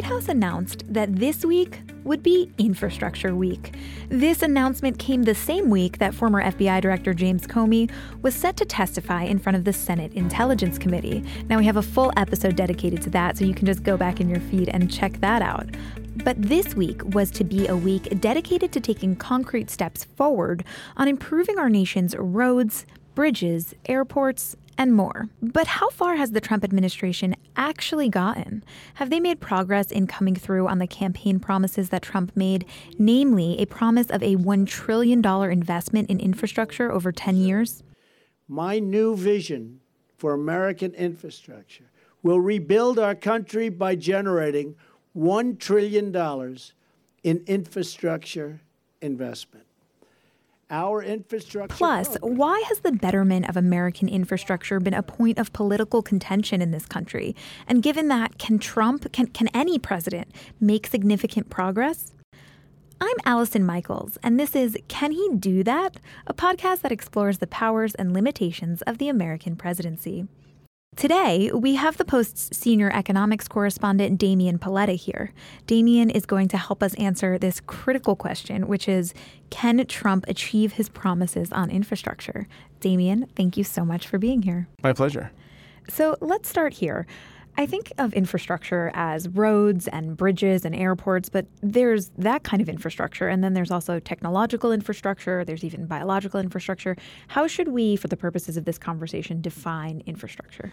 White House announced that this week would be Infrastructure Week. This announcement came the same week that former FBI Director James Comey was set to testify in front of the Senate Intelligence Committee. Now, we have a full episode dedicated to that, so you can just go back in your feed and check that out. But this week was to be a week dedicated to taking concrete steps forward on improving our nation's roads, bridges, airports, and more. But how far has the Trump administration actually gotten? Have they made progress in coming through on the campaign promises that Trump made, namely a promise of a $1 trillion investment in infrastructure over 10 years? My new vision for American infrastructure will rebuild our country by generating $1 trillion in infrastructure investment. Our infrastructure. Plus, program. why has the betterment of American infrastructure been a point of political contention in this country? And given that, can Trump, can, can any president make significant progress? I'm Allison Michaels, and this is Can He Do That? A podcast that explores the powers and limitations of the American presidency. Today, we have the Post's senior economics correspondent, Damian Paletta, here. Damian is going to help us answer this critical question, which is Can Trump achieve his promises on infrastructure? Damian, thank you so much for being here. My pleasure. So let's start here. I think of infrastructure as roads and bridges and airports, but there's that kind of infrastructure. And then there's also technological infrastructure, there's even biological infrastructure. How should we, for the purposes of this conversation, define infrastructure?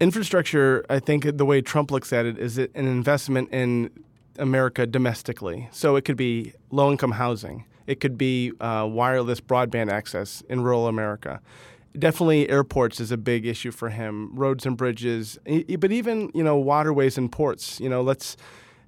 Infrastructure, I think the way Trump looks at it is an investment in America domestically. So it could be low income housing, it could be uh, wireless broadband access in rural America definitely airports is a big issue for him roads and bridges but even you know waterways and ports you know let's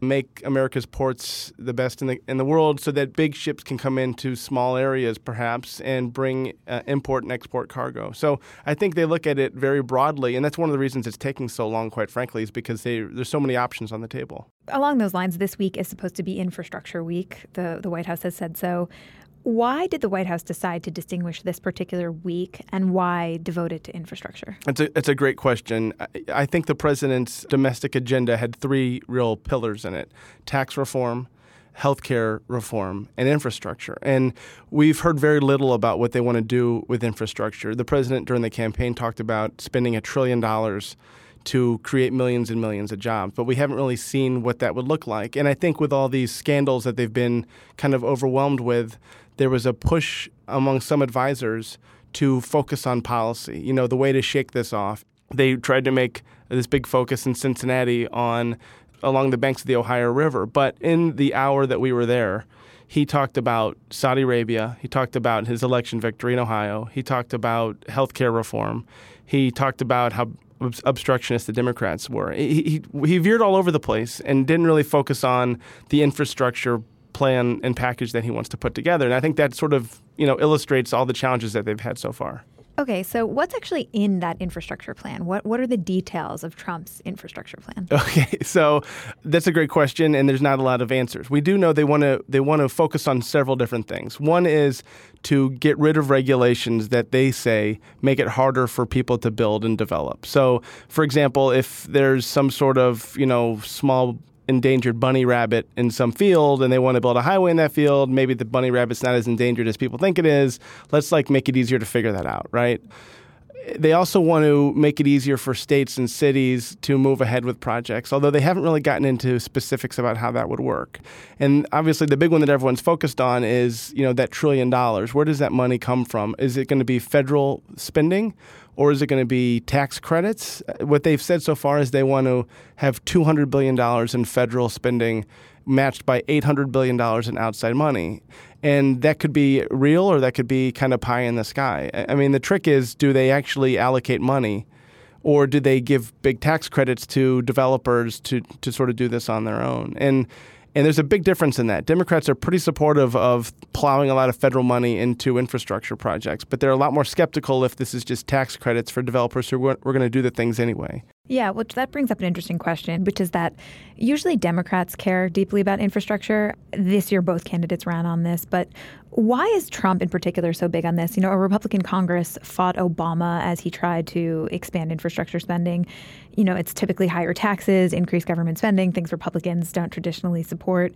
make America's ports the best in the in the world so that big ships can come into small areas perhaps and bring uh, import and export cargo. So I think they look at it very broadly and that's one of the reasons it's taking so long quite frankly is because they, there's so many options on the table. Along those lines this week is supposed to be infrastructure week. The the White House has said so. Why did the White House decide to distinguish this particular week and why devote it to infrastructure? It's a, it's a great question. I think the president's domestic agenda had three real pillars in it tax reform, healthcare reform, and infrastructure. And we've heard very little about what they want to do with infrastructure. The president during the campaign talked about spending a trillion dollars to create millions and millions of jobs. But we haven't really seen what that would look like. And I think with all these scandals that they've been kind of overwhelmed with, there was a push among some advisors to focus on policy. You know, the way to shake this off. They tried to make this big focus in Cincinnati on along the banks of the Ohio River. But in the hour that we were there, he talked about Saudi Arabia. He talked about his election victory in Ohio. He talked about health care reform. He talked about how obstructionist the Democrats were. He, he, he veered all over the place and didn't really focus on the infrastructure plan and package that he wants to put together. And I think that sort of you know illustrates all the challenges that they've had so far. Okay, so what's actually in that infrastructure plan? What what are the details of Trump's infrastructure plan? Okay, so that's a great question, and there's not a lot of answers. We do know they want to they want to focus on several different things. One is to get rid of regulations that they say make it harder for people to build and develop. So, for example, if there's some sort of you know small endangered bunny rabbit in some field and they want to build a highway in that field, maybe the bunny rabbit's not as endangered as people think it is. Let's like make it easier to figure that out, right? They also want to make it easier for states and cities to move ahead with projects, although they haven't really gotten into specifics about how that would work. And obviously, the big one that everyone's focused on is, you know, that trillion dollars. Where does that money come from? Is it going to be federal spending, or is it going to be tax credits? Uh, what they've said so far is they want to have $200 billion in federal spending matched by $800 billion in outside money. And that could be real or that could be kind of pie in the sky. I mean, the trick is do they actually allocate money? Or do they give big tax credits to developers to, to sort of do this on their own? And and there's a big difference in that. Democrats are pretty supportive of plowing a lot of federal money into infrastructure projects, but they're a lot more skeptical if this is just tax credits for developers who were, going to do the things anyway. Yeah, well, that brings up an interesting question, which is that usually Democrats care deeply about infrastructure. This year, both candidates ran on this, but why is Trump in particular so big on this? You know, a Republican Congress fought Obama as he tried to expand infrastructure spending. You know, it's typically higher taxes, increased government spending, things Republicans don't traditionally support.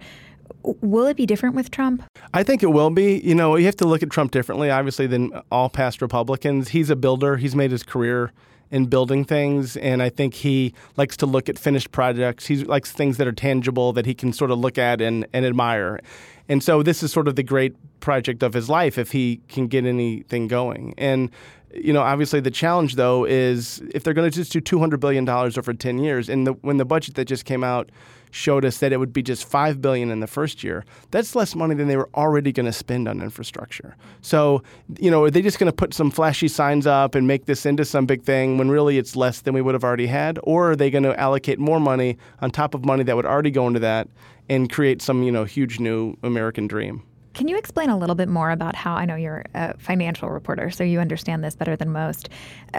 Will it be different with Trump? I think it will be. You know, you have to look at Trump differently, obviously, than all past Republicans. He's a builder, he's made his career in building things. And I think he likes to look at finished projects. He likes things that are tangible that he can sort of look at and, and admire. And so this is sort of the great project of his life if he can get anything going. And you know, obviously the challenge though is if they're going to just do 200 billion dollars over 10 years and the, when the budget that just came out showed us that it would be just 5 billion in the first year. That's less money than they were already going to spend on infrastructure. So, you know, are they just going to put some flashy signs up and make this into some big thing when really it's less than we would have already had or are they going to allocate more money on top of money that would already go into that and create some, you know, huge new American dream? Can you explain a little bit more about how I know you're a financial reporter, so you understand this better than most?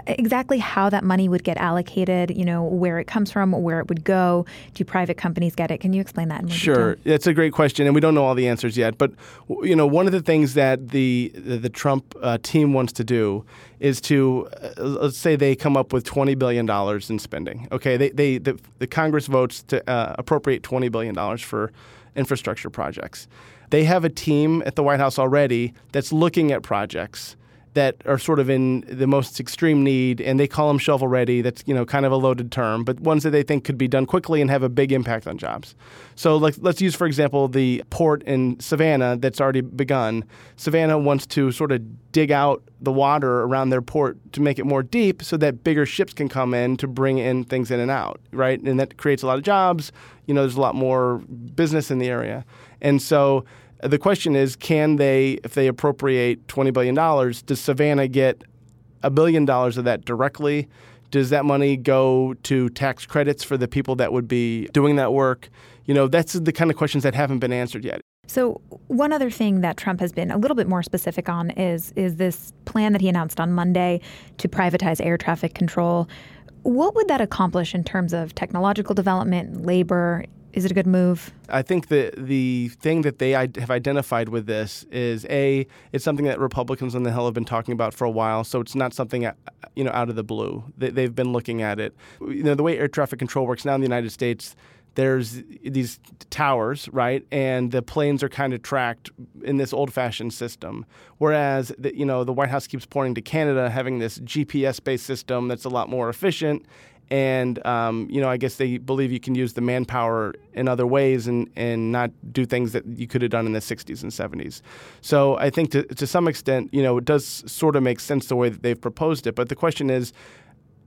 Exactly how that money would get allocated, you know, where it comes from, where it would go. Do private companies get it? Can you explain that Sure. Detail? It's a great question, and we don't know all the answers yet. But, you know, one of the things that the, the, the Trump uh, team wants to do is to, uh, let's say they come up with $20 billion in spending. Okay, they, they, the, the Congress votes to uh, appropriate $20 billion for infrastructure projects. They have a team at the White House already that's looking at projects that are sort of in the most extreme need, and they call them shovel ready. That's you know kind of a loaded term, but ones that they think could be done quickly and have a big impact on jobs. So let's let's use for example the port in Savannah that's already begun. Savannah wants to sort of dig out the water around their port to make it more deep, so that bigger ships can come in to bring in things in and out, right? And that creates a lot of jobs. You know, there's a lot more business in the area, and so the question is, can they, if they appropriate $20 billion, does Savannah get a billion dollars of that directly? Does that money go to tax credits for the people that would be doing that work? You know, that's the kind of questions that haven't been answered yet. So one other thing that Trump has been a little bit more specific on is is this plan that he announced on Monday to privatize air traffic control. What would that accomplish in terms of technological development, labor, is it a good move? I think the the thing that they have identified with this is a it's something that Republicans on the Hill have been talking about for a while. So it's not something uh, you know out of the blue. They, have been looking at it. You know the way air traffic control works now in the United States. There's these towers, right, and the planes are kind of tracked in this old-fashioned system. Whereas, the, you know, the White House keeps pointing to Canada having this GPS-based system that's a lot more efficient and um, you know, I guess they believe you can use the manpower in other ways and and not do things that you could have done in the 60s and 70s. So I think to to some extent, you know, it does sort of make sense the way that they've proposed it. But the question is.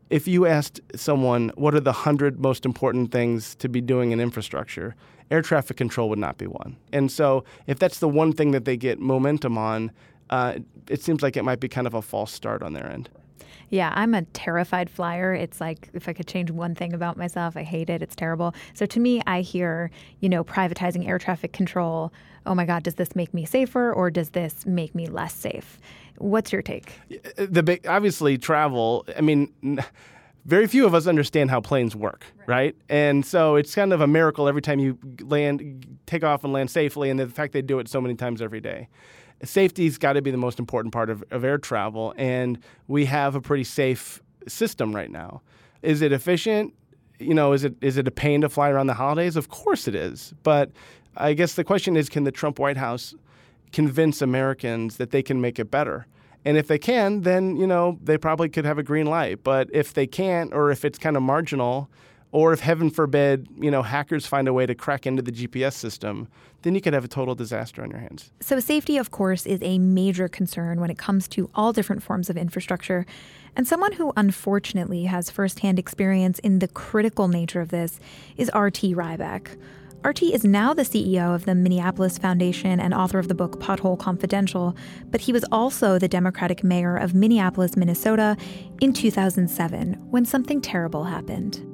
If you asked someone what are the hundred most important things to be doing in infrastructure, air traffic control would not be one. And so, if that's the one thing that they get momentum on, uh, it seems like it might be kind of a false start on their end. Yeah, I'm a terrified flyer. It's like if I could change one thing about myself, I hate it. It's terrible. So to me, I hear, you know, privatizing air traffic control. Oh my God, does this make me safer or does this make me less safe? What's your take? Uh, the big, obviously travel. I mean, very few of us understand how planes work, right. right. And so it's kind of a miracle every time you land, take off and land safely, and the fact they do it so many times every day safety's got to be the most important part of, of air travel, and we have a pretty safe system right now. Is it efficient? You know, is it is it a pain to fly around the holidays? Of course it is. But I guess the question is, can the Trump White House convince Americans that they can make it better? And if they can, then you know they probably could have a green light. But if they can't, or if it's kind of marginal, or if heaven forbid, you know, hackers find a way to crack into the GPS system, then you could have a total disaster on your hands. So safety, of course, is a major concern when it comes to all different forms of infrastructure. And someone who unfortunately has firsthand experience in the critical nature of this is R.T. Rybak. R.T. is now the CEO of the Minneapolis Foundation and author of the book Pothole Confidential, but he was also the Democratic mayor of Minneapolis, Minnesota in 2007 when something terrible happened.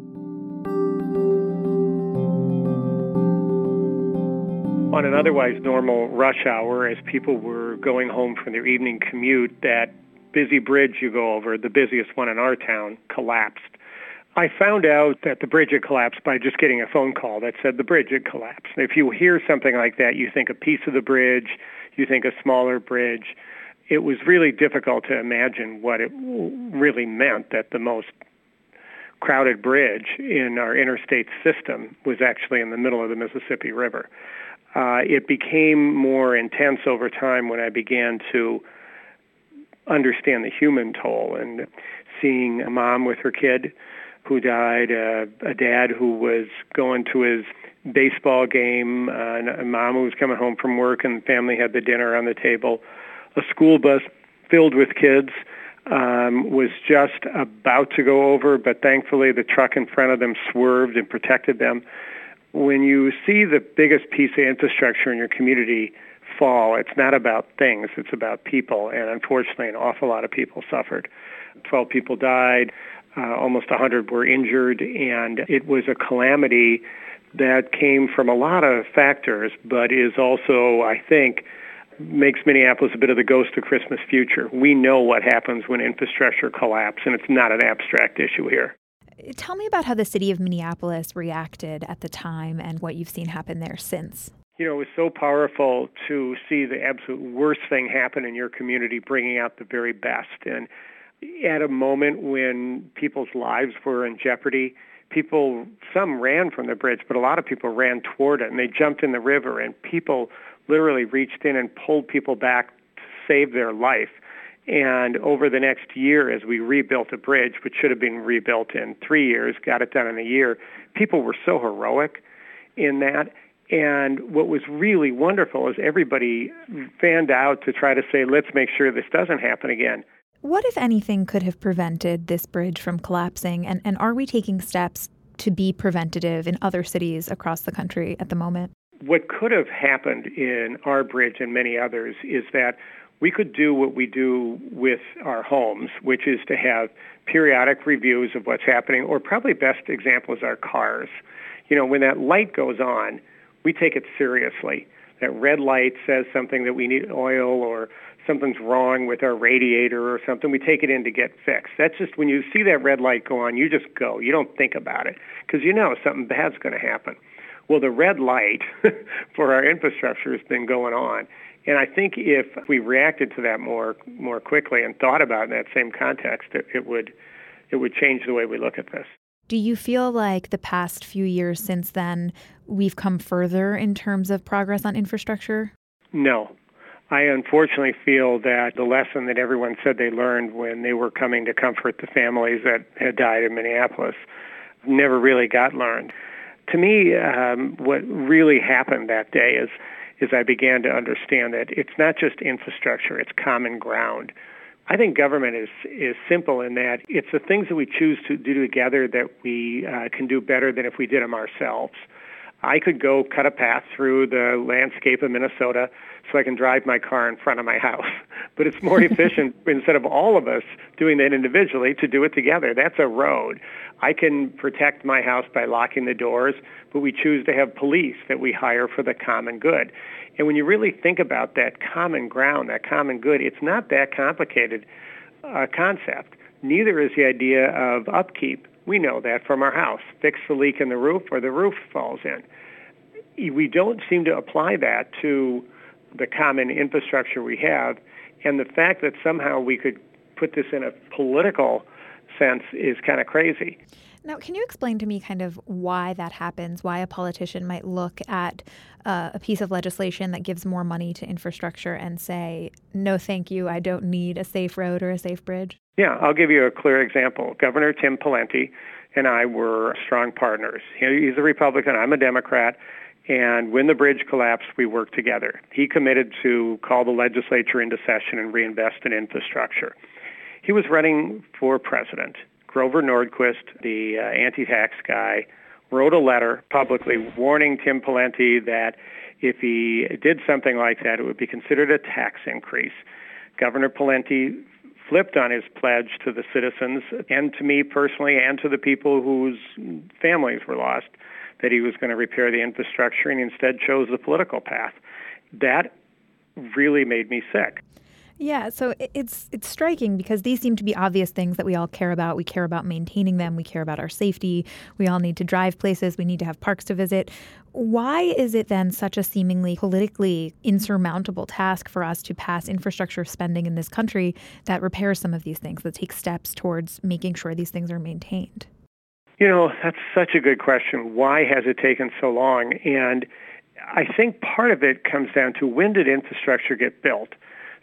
On an otherwise normal rush hour as people were going home from their evening commute, that busy bridge you go over, the busiest one in our town, collapsed. I found out that the bridge had collapsed by just getting a phone call that said the bridge had collapsed. If you hear something like that, you think a piece of the bridge, you think a smaller bridge. It was really difficult to imagine what it really meant that the most crowded bridge in our interstate system was actually in the middle of the Mississippi River. Uh, it became more intense over time when I began to understand the human toll and seeing a mom with her kid who died, uh, a dad who was going to his baseball game, uh, a mom who was coming home from work and the family had the dinner on the table, a school bus filled with kids um, was just about to go over, but thankfully the truck in front of them swerved and protected them. When you see the biggest piece of infrastructure in your community fall, it's not about things, it's about people, and unfortunately an awful lot of people suffered. 12 people died, uh, almost 100 were injured, and it was a calamity that came from a lot of factors, but is also, I think, makes Minneapolis a bit of the ghost of Christmas future. We know what happens when infrastructure collapses, and it's not an abstract issue here. Tell me about how the city of Minneapolis reacted at the time and what you've seen happen there since. You know, it was so powerful to see the absolute worst thing happen in your community, bringing out the very best. And at a moment when people's lives were in jeopardy, people, some ran from the bridge, but a lot of people ran toward it and they jumped in the river and people literally reached in and pulled people back to save their life. And over the next year, as we rebuilt a bridge, which should have been rebuilt in three years, got it done in a year, people were so heroic in that. And what was really wonderful is everybody fanned out to try to say, let's make sure this doesn't happen again. What, if anything, could have prevented this bridge from collapsing? And, and are we taking steps to be preventative in other cities across the country at the moment? What could have happened in our bridge and many others is that we could do what we do with our homes, which is to have periodic reviews of what's happening, or probably best example is our cars. You know, when that light goes on, we take it seriously. That red light says something that we need oil or something's wrong with our radiator or something, we take it in to get fixed. That's just when you see that red light go on, you just go. You don't think about it because you know something bad's going to happen. Well, the red light for our infrastructure has been going on. And I think if we reacted to that more more quickly and thought about it in that same context, it, it would it would change the way we look at this. Do you feel like the past few years since then we've come further in terms of progress on infrastructure? No, I unfortunately feel that the lesson that everyone said they learned when they were coming to comfort the families that had died in Minneapolis never really got learned. To me, um, what really happened that day is is I began to understand that it's not just infrastructure; it's common ground. I think government is is simple in that it's the things that we choose to do together that we uh, can do better than if we did them ourselves. I could go cut a path through the landscape of Minnesota so I can drive my car in front of my house. But it's more efficient instead of all of us doing that individually to do it together. That's a road. I can protect my house by locking the doors, but we choose to have police that we hire for the common good. And when you really think about that common ground, that common good, it's not that complicated a concept. Neither is the idea of upkeep. We know that from our house. Fix the leak in the roof or the roof falls in. We don't seem to apply that to the common infrastructure we have. And the fact that somehow we could put this in a political sense is kind of crazy. Now, can you explain to me kind of why that happens? Why a politician might look at uh, a piece of legislation that gives more money to infrastructure and say, no, thank you, I don't need a safe road or a safe bridge? Yeah, I'll give you a clear example. Governor Tim Pawlenty and I were strong partners. He's a Republican, I'm a Democrat, and when the bridge collapsed, we worked together. He committed to call the legislature into session and reinvest in infrastructure. He was running for president. Grover Norquist, the uh, anti-tax guy, wrote a letter publicly warning Tim Pawlenty that if he did something like that, it would be considered a tax increase. Governor Pawlenty flipped on his pledge to the citizens and to me personally and to the people whose families were lost that he was going to repair the infrastructure and instead chose the political path. That really made me sick. Yeah, so it's it's striking because these seem to be obvious things that we all care about. We care about maintaining them, we care about our safety. We all need to drive places, we need to have parks to visit. Why is it then such a seemingly politically insurmountable task for us to pass infrastructure spending in this country that repairs some of these things, that takes steps towards making sure these things are maintained? You know, that's such a good question. Why has it taken so long? And I think part of it comes down to when did infrastructure get built?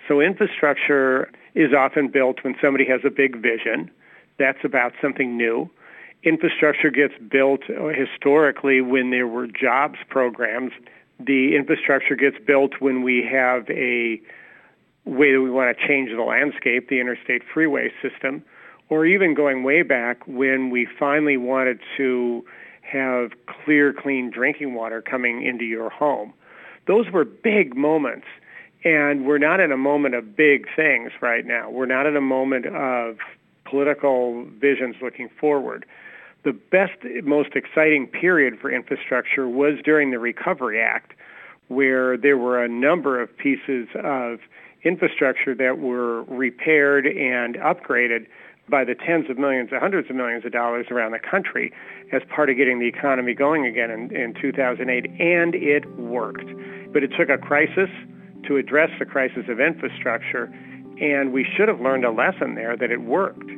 So infrastructure is often built when somebody has a big vision. That's about something new. Infrastructure gets built uh, historically when there were jobs programs. The infrastructure gets built when we have a way that we want to change the landscape, the interstate freeway system, or even going way back when we finally wanted to have clear, clean drinking water coming into your home. Those were big moments. And we're not in a moment of big things right now. We're not in a moment of political visions looking forward. The best, most exciting period for infrastructure was during the Recovery Act, where there were a number of pieces of infrastructure that were repaired and upgraded by the tens of millions, hundreds of millions of dollars around the country as part of getting the economy going again in, in 2008, and it worked. But it took a crisis to address the crisis of infrastructure, and we should have learned a lesson there that it worked.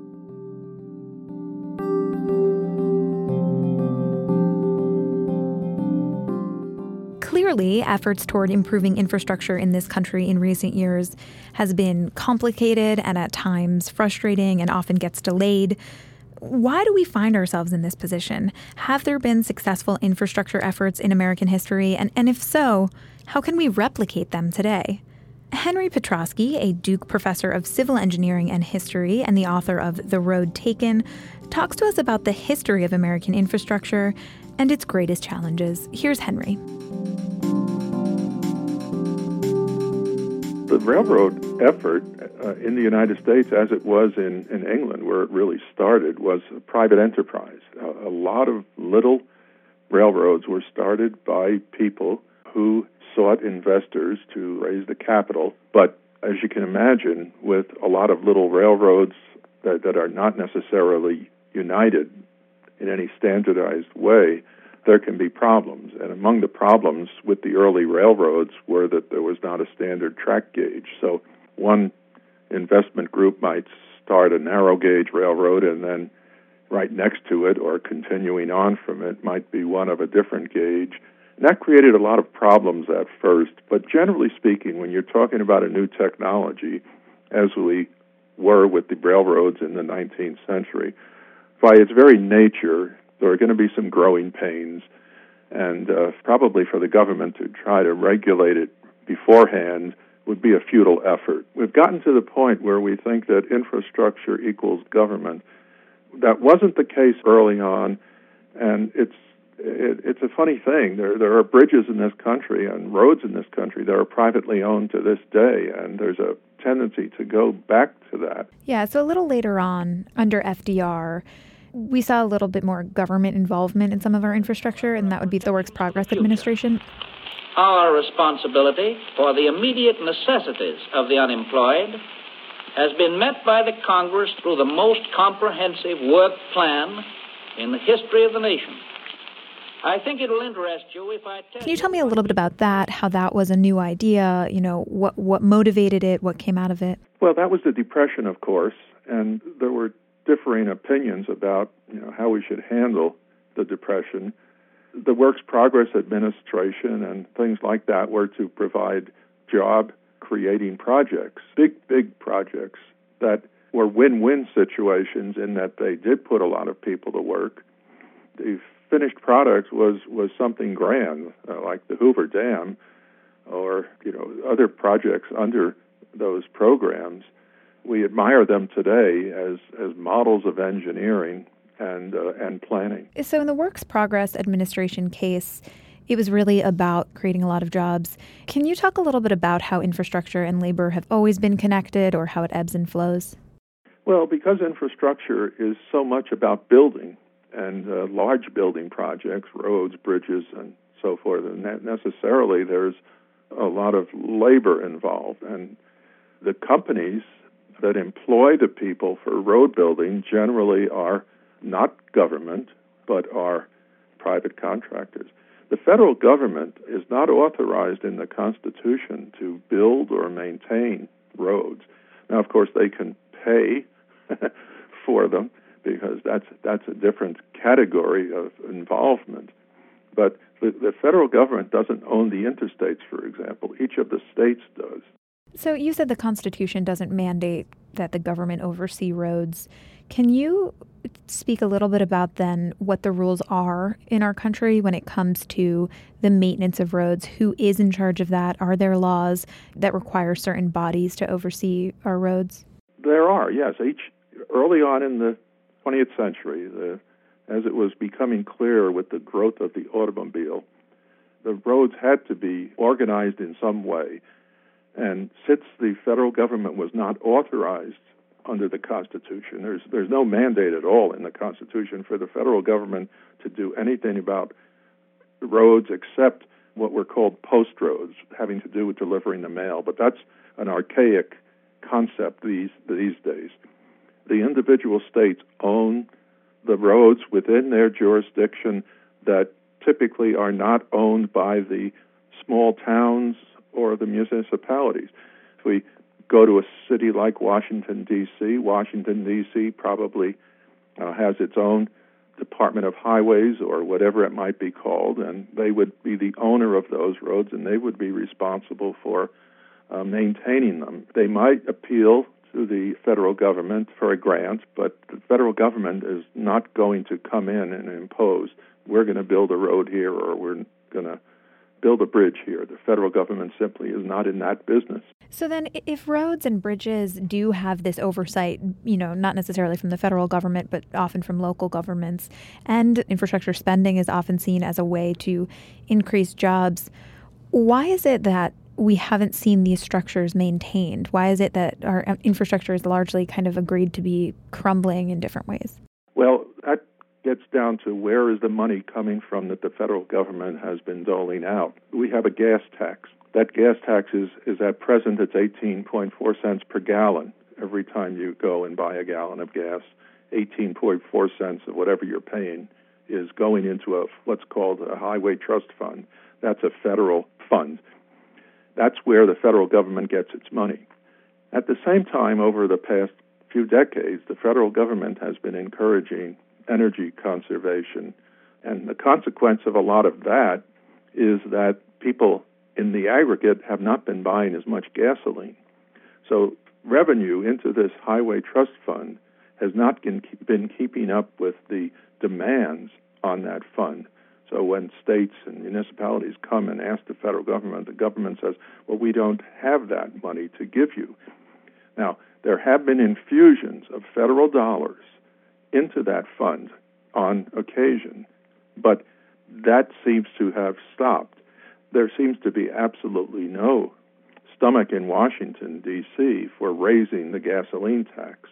Clearly, efforts toward improving infrastructure in this country in recent years has been complicated and at times frustrating and often gets delayed. Why do we find ourselves in this position? Have there been successful infrastructure efforts in American history? And, and if so, how can we replicate them today? Henry Petroski, a Duke professor of civil engineering and history and the author of The Road Taken, talks to us about the history of American infrastructure and its greatest challenges. Here's Henry. The railroad effort uh, in the United States, as it was in, in England, where it really started, was a private enterprise. a lot of little railroads were started by people who sought investors to raise the capital. But as you can imagine, with a lot of little railroads that, that are not necessarily united in any standardized way, there can be problems. And among the problems with the early railroads were that there was not a standard track gauge. So one investment group might start a narrow gauge railroad and then right next to it or continuing on from it might be one of a different gauge and that created a lot of problems at first. But generally speaking, when you're talking about a new technology, as we were with the railroads in the 19th century, by its very nature, there are going to be some growing pains, and uh, probably for the government to try to regulate it beforehand would be a futile effort. We've gotten to the point where we think that infrastructure equals government. That wasn't the case early on, and it's it, it's a funny thing. There there are bridges in this country and roads in this country that are privately owned to this day, and there's a tendency to go back to that. Yeah. So a little later on, under FDR. We saw a little bit more government involvement in some of our infrastructure, and that would be the Works Progress Administration. Our responsibility for the immediate necessities of the unemployed has been met by the Congress through the most comprehensive work plan in the history of the nation. I think it'll interest you if I tell Can you tell me a little bit about that? How that was a new idea? You know, what what motivated it? What came out of it? Well, that was the depression, of course, and there were differing opinions about you know how we should handle the depression. The Works Progress Administration and things like that were to provide job creating projects, big big projects that were win-win situations in that they did put a lot of people to work. The finished product was was something grand, uh, like the Hoover Dam, or you know other projects under those programs. We admire them today as as models of engineering and uh, and planning. So in the Works Progress Administration case. It was really about creating a lot of jobs. Can you talk a little bit about how infrastructure and labor have always been connected or how it ebbs and flows? Well, because infrastructure is so much about building, and uh, large building projects, roads, bridges, and so forth. And necessarily, there's a lot of labor involved. And the companies that employ the people for road building generally are not government, but are private contractors. The federal government is not authorized in the Constitution to build or maintain roads. Now, of course, they can pay for them because that's that's a different category of involvement. But the, the federal government doesn't own the interstates, for example. Each of the states does. So you said the Constitution doesn't mandate that the government oversee roads. Can you speak a little bit about then what the rules are in our country when it comes to the maintenance of roads? Who is in charge of that? Are there laws that require certain bodies to oversee our roads? There are, yes. Each early on in the 20th century, the, as it was becoming clear with the growth of the automobile, the roads had to be organized in some way. And since the federal government was not authorized under the Constitution. There's there's no mandate at all in the Constitution for the federal government to do anything about roads except what were called post roads, having to do with delivering the mail. But that's an archaic concept these these days. The individual states own the roads within their jurisdiction that typically are not owned by the small towns or the municipalities. If we go to a city like Washington, D.C., Washington, D.C. probably uh, has its own Department of Highways or whatever it might be called, and they would be the owner of those roads and they would be responsible for uh, maintaining them. They might appeal to the federal government for a grant, but the federal government is not going to come in and impose, we're going to build a road here or we're going to build a bridge here. The federal government simply is not in that business. So then if roads and bridges do have this oversight, you know, not necessarily from the federal government but often from local governments, and infrastructure spending is often seen as a way to increase jobs, why is it that we haven't seen these structures maintained? Why is it that our uh, infrastructure is largely kind of agreed to be crumbling in different ways? Well, that gets down to where is the money coming from that the federal government has been doling out. We have a gas tax. That gas tax is, is at present it's 18.4 cents per gallon every time you go and buy a gallon of gas. 18.4 cents of whatever you're paying is going into a what's called a highway trust fund. That's a federal fund. That's where the federal government gets its money. At the same time, over the past few decades, the federal government has been encouraging energy conservation. And the consequence of a lot of that is that people in the aggregate have not been buying as much gasoline. So revenue into this highway trust fund has not been keeping up with the demands on that fund. So when states and municipalities come and ask the federal government, the government says, well, we don't have that money to give you. Now, there have been infusions of federal dollars into that fund on occasion, but that seems to have stopped. There seems to be absolutely no stomach in Washington, D.C., for raising the gasoline tax.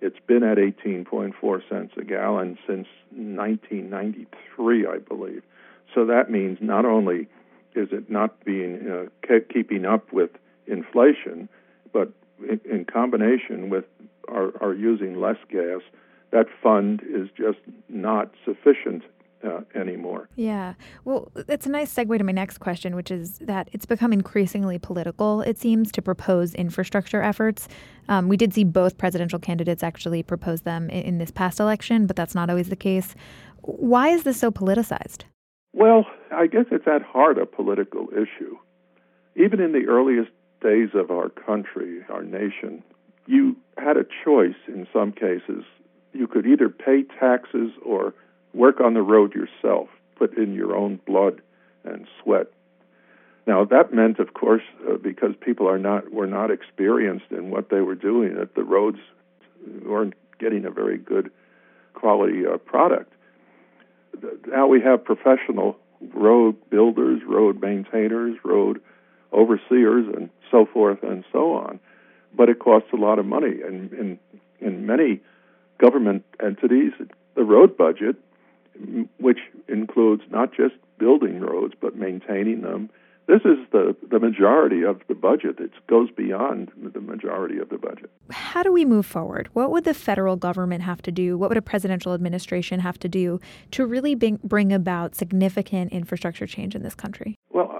It's been at 18.4 cents a gallon since 1993, I believe. So that means not only is it not being uh, keeping up with inflation, but in, in combination with our, our using less gas, that fund is just not sufficient uh, anymore. Yeah. Well, it's a nice segue to my next question, which is that it's become increasingly political, it seems, to propose infrastructure efforts. Um, we did see both presidential candidates actually propose them in, in this past election, but that's not always the case. Why is this so politicized? Well, I guess it's at heart a political issue. Even in the earliest days of our country, our nation, you had a choice in some cases you could either pay taxes or work on the road yourself, put in your own blood and sweat. Now that meant, of course, uh, because people are not were not experienced in what they were doing, that the roads weren't getting a very good quality uh, product. Now we have professional road builders, road maintainers, road overseers, and so forth and so on. But it costs a lot of money, and in in many government entities, the road budget, which includes not just building roads but maintaining them, this is the, the majority of the budget. It goes beyond the majority of the budget. How do we move forward? What would the federal government have to do? What would a presidential administration have to do to really bring, bring about significant infrastructure change in this country? Well,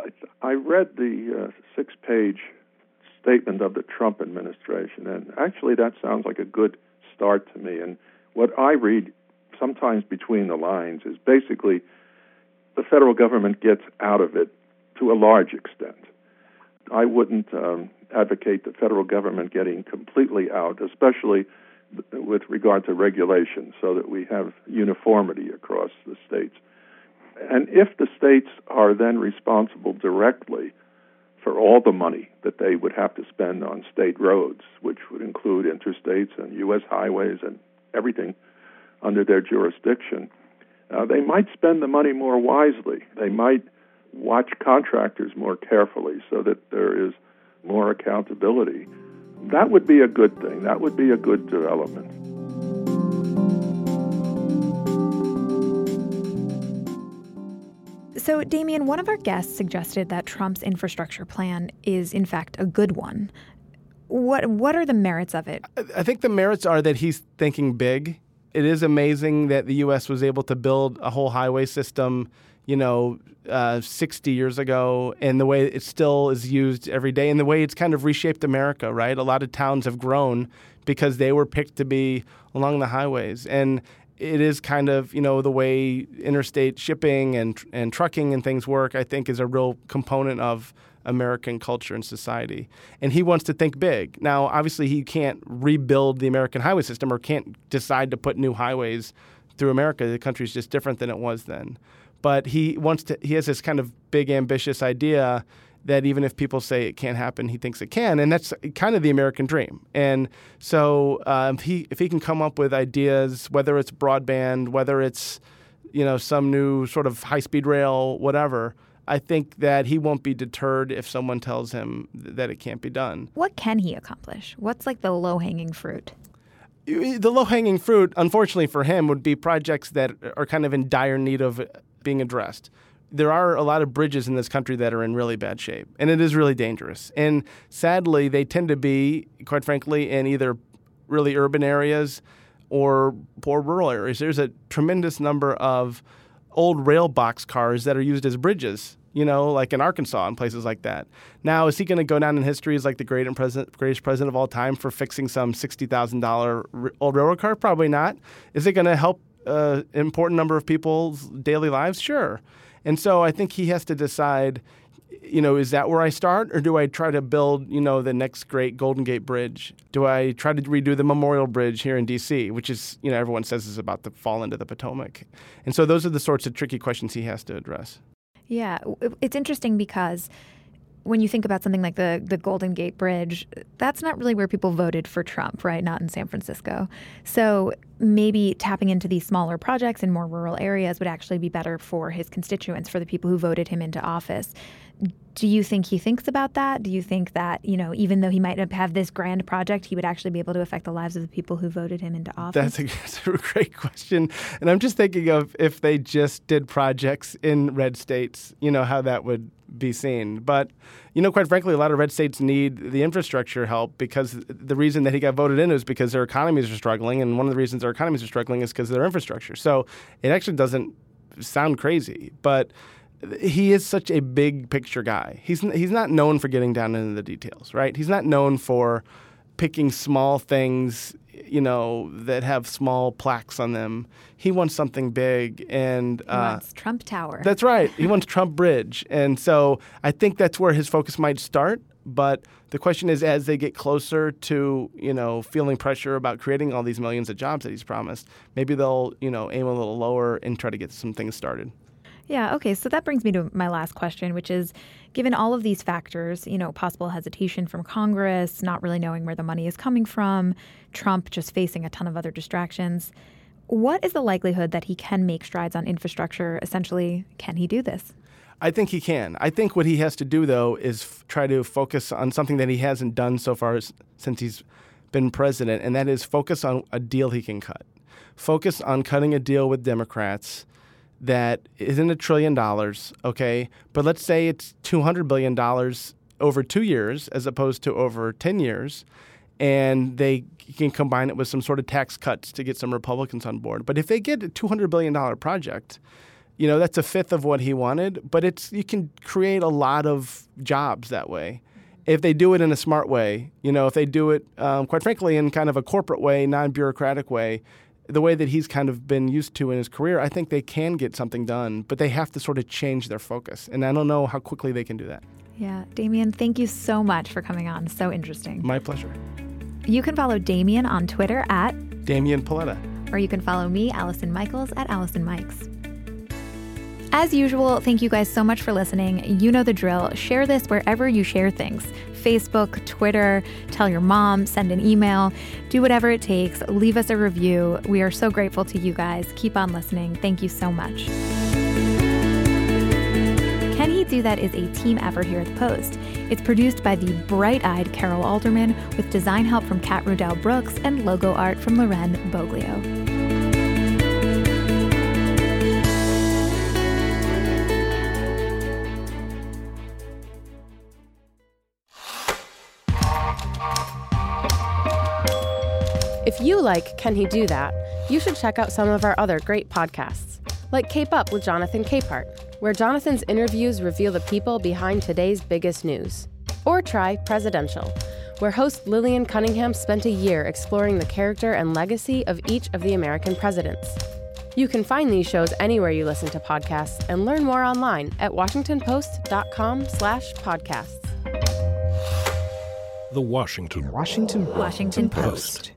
I, I read the uh, six page statement of the Trump administration, and actually that sounds like a good start to me. And what I read sometimes between the lines is basically the federal government gets out of it to a large extent. I wouldn't um, advocate the federal government getting completely out, especially with regard to regulation, so that we have uniformity across the states. And if the states are then responsible directly for all the money that they would have to spend on state roads, which would include interstates and U.S. highways and everything under their jurisdiction, uh, they might spend the money more wisely. They might watch contractors more carefully so that there is more accountability. That would be a good thing. That would be a good development. So, Damian, one of our guests suggested that Trump's infrastructure plan is, in fact, a good one. What what are the merits of it? I think the merits are that he's thinking big. It is amazing that the U.S. was able to build a whole highway system you know, uh, 60 years ago and the way it still is used every day and the way it's kind of reshaped America, right? A lot of towns have grown because they were picked to be along the highways. And it is kind of, you know, the way interstate shipping and, and trucking and things work, I think, is a real component of American culture and society. And he wants to think big. Now, obviously, he can't rebuild the American highway system or can't decide to put new highways through America. The country's just different than it was then but he wants to he has this kind of big ambitious idea that even if people say it can't happen, he thinks it can, and that's kind of the American dream. And so, um, if he if he can come up with ideas, whether it's broadband, whether it's you know some new sort of high speed rail, whatever, I think that he won't be deterred if someone tells him that it can't be done. What can he accomplish? What's like the low hanging fruit? The low hanging fruit, unfortunately for him, would be projects that are kind of in dire need of being addressed. There are a lot of bridges in this country that are in really bad shape, and it is really dangerous. And sadly, they tend to be, quite frankly, in either really urban areas or poor rural areas. There's a tremendous number of old rail box cars that are used as bridges you know, like in Arkansas and places like that. Now, is he going to go down in history as like the great president, greatest president of all time for fixing some sixty thousand dollar old railroad car? Probably not. Is it going to help uh, important number of people's daily lives? Sure. And so I think he has to decide, you know, is that where I start or do I try to build, you know, the next great Golden Gate Bridge? Do I try to redo the Memorial Bridge here in D.C., which is, you know, everyone says is about to fall into the Potomac? And so those are the sorts of tricky questions he has to address. Yeah, it's interesting because when you think about something like the the Golden Gate Bridge, that's not really where people voted for Trump, right? Not in San Francisco. So maybe tapping into these smaller projects in more rural areas would actually be better for his constituents, for the people who voted him into office. Do you think he thinks about that? Do you think that, you know, even though he might have this grand project, he would actually be able to affect the lives of the people who voted him into office? That's a, that's a great question. And I'm just thinking of if they just did projects in red states, you know, how that would be seen. But, you know, quite frankly, a lot of red states need the infrastructure help because the reason that he got voted in is because their economies are struggling. And one of the reasons their economies are struggling is because of their infrastructure. So it actually doesn't sound crazy. But he is such a big picture guy. He's, he's not known for getting down into the details, right? He's not known for picking small things, you know, that have small plaques on them. He wants something big, and uh, wants Trump Tower. That's right. He wants Trump Bridge, and so I think that's where his focus might start. But the question is, as they get closer to you know feeling pressure about creating all these millions of jobs that he's promised, maybe they'll you know aim a little lower and try to get some things started. Yeah, okay. So that brings me to my last question, which is given all of these factors, you know, possible hesitation from Congress, not really knowing where the money is coming from, Trump just facing a ton of other distractions, what is the likelihood that he can make strides on infrastructure? Essentially, can he do this? I think he can. I think what he has to do, though, is f- try to focus on something that he hasn't done so far s- since he's been president, and that is focus on a deal he can cut. Focus on cutting a deal with Democrats that isn't a trillion dollars, okay? But let's say it's $200 billion over two years as opposed to over 10 years, and they can combine it with some sort of tax cuts to get some Republicans on board. But if they get a $200 billion project, you know, that's a fifth of what he wanted, but it's you can create a lot of jobs that way. If they do it in a smart way, you know, if they do it, um, quite frankly, in kind of a corporate way, non bureaucratic way, the way that he's kind of been used to in his career, I think they can get something done, but they have to sort of change their focus. And I don't know how quickly they can do that. Yeah. Damian, thank you so much for coming on. So interesting. My pleasure. You can follow Damian on Twitter at Damian Paletta. Or you can follow me, Allison Michaels, at Allison Mikes. As usual, thank you guys so much for listening. You know the drill. Share this wherever you share things Facebook, Twitter, tell your mom, send an email, do whatever it takes. Leave us a review. We are so grateful to you guys. Keep on listening. Thank you so much. Can He Do That is a team effort here at The Post. It's produced by the bright eyed Carol Alderman with design help from Kat Rudell Brooks and logo art from Loren Boglio. You like Can He Do That, you should check out some of our other great podcasts, like Cape Up with Jonathan Capehart, where Jonathan's interviews reveal the people behind today's biggest news. Or try Presidential, where host Lillian Cunningham spent a year exploring the character and legacy of each of the American presidents. You can find these shows anywhere you listen to podcasts and learn more online at washingtonpost.com/podcasts. The Washington Washington Washington Post.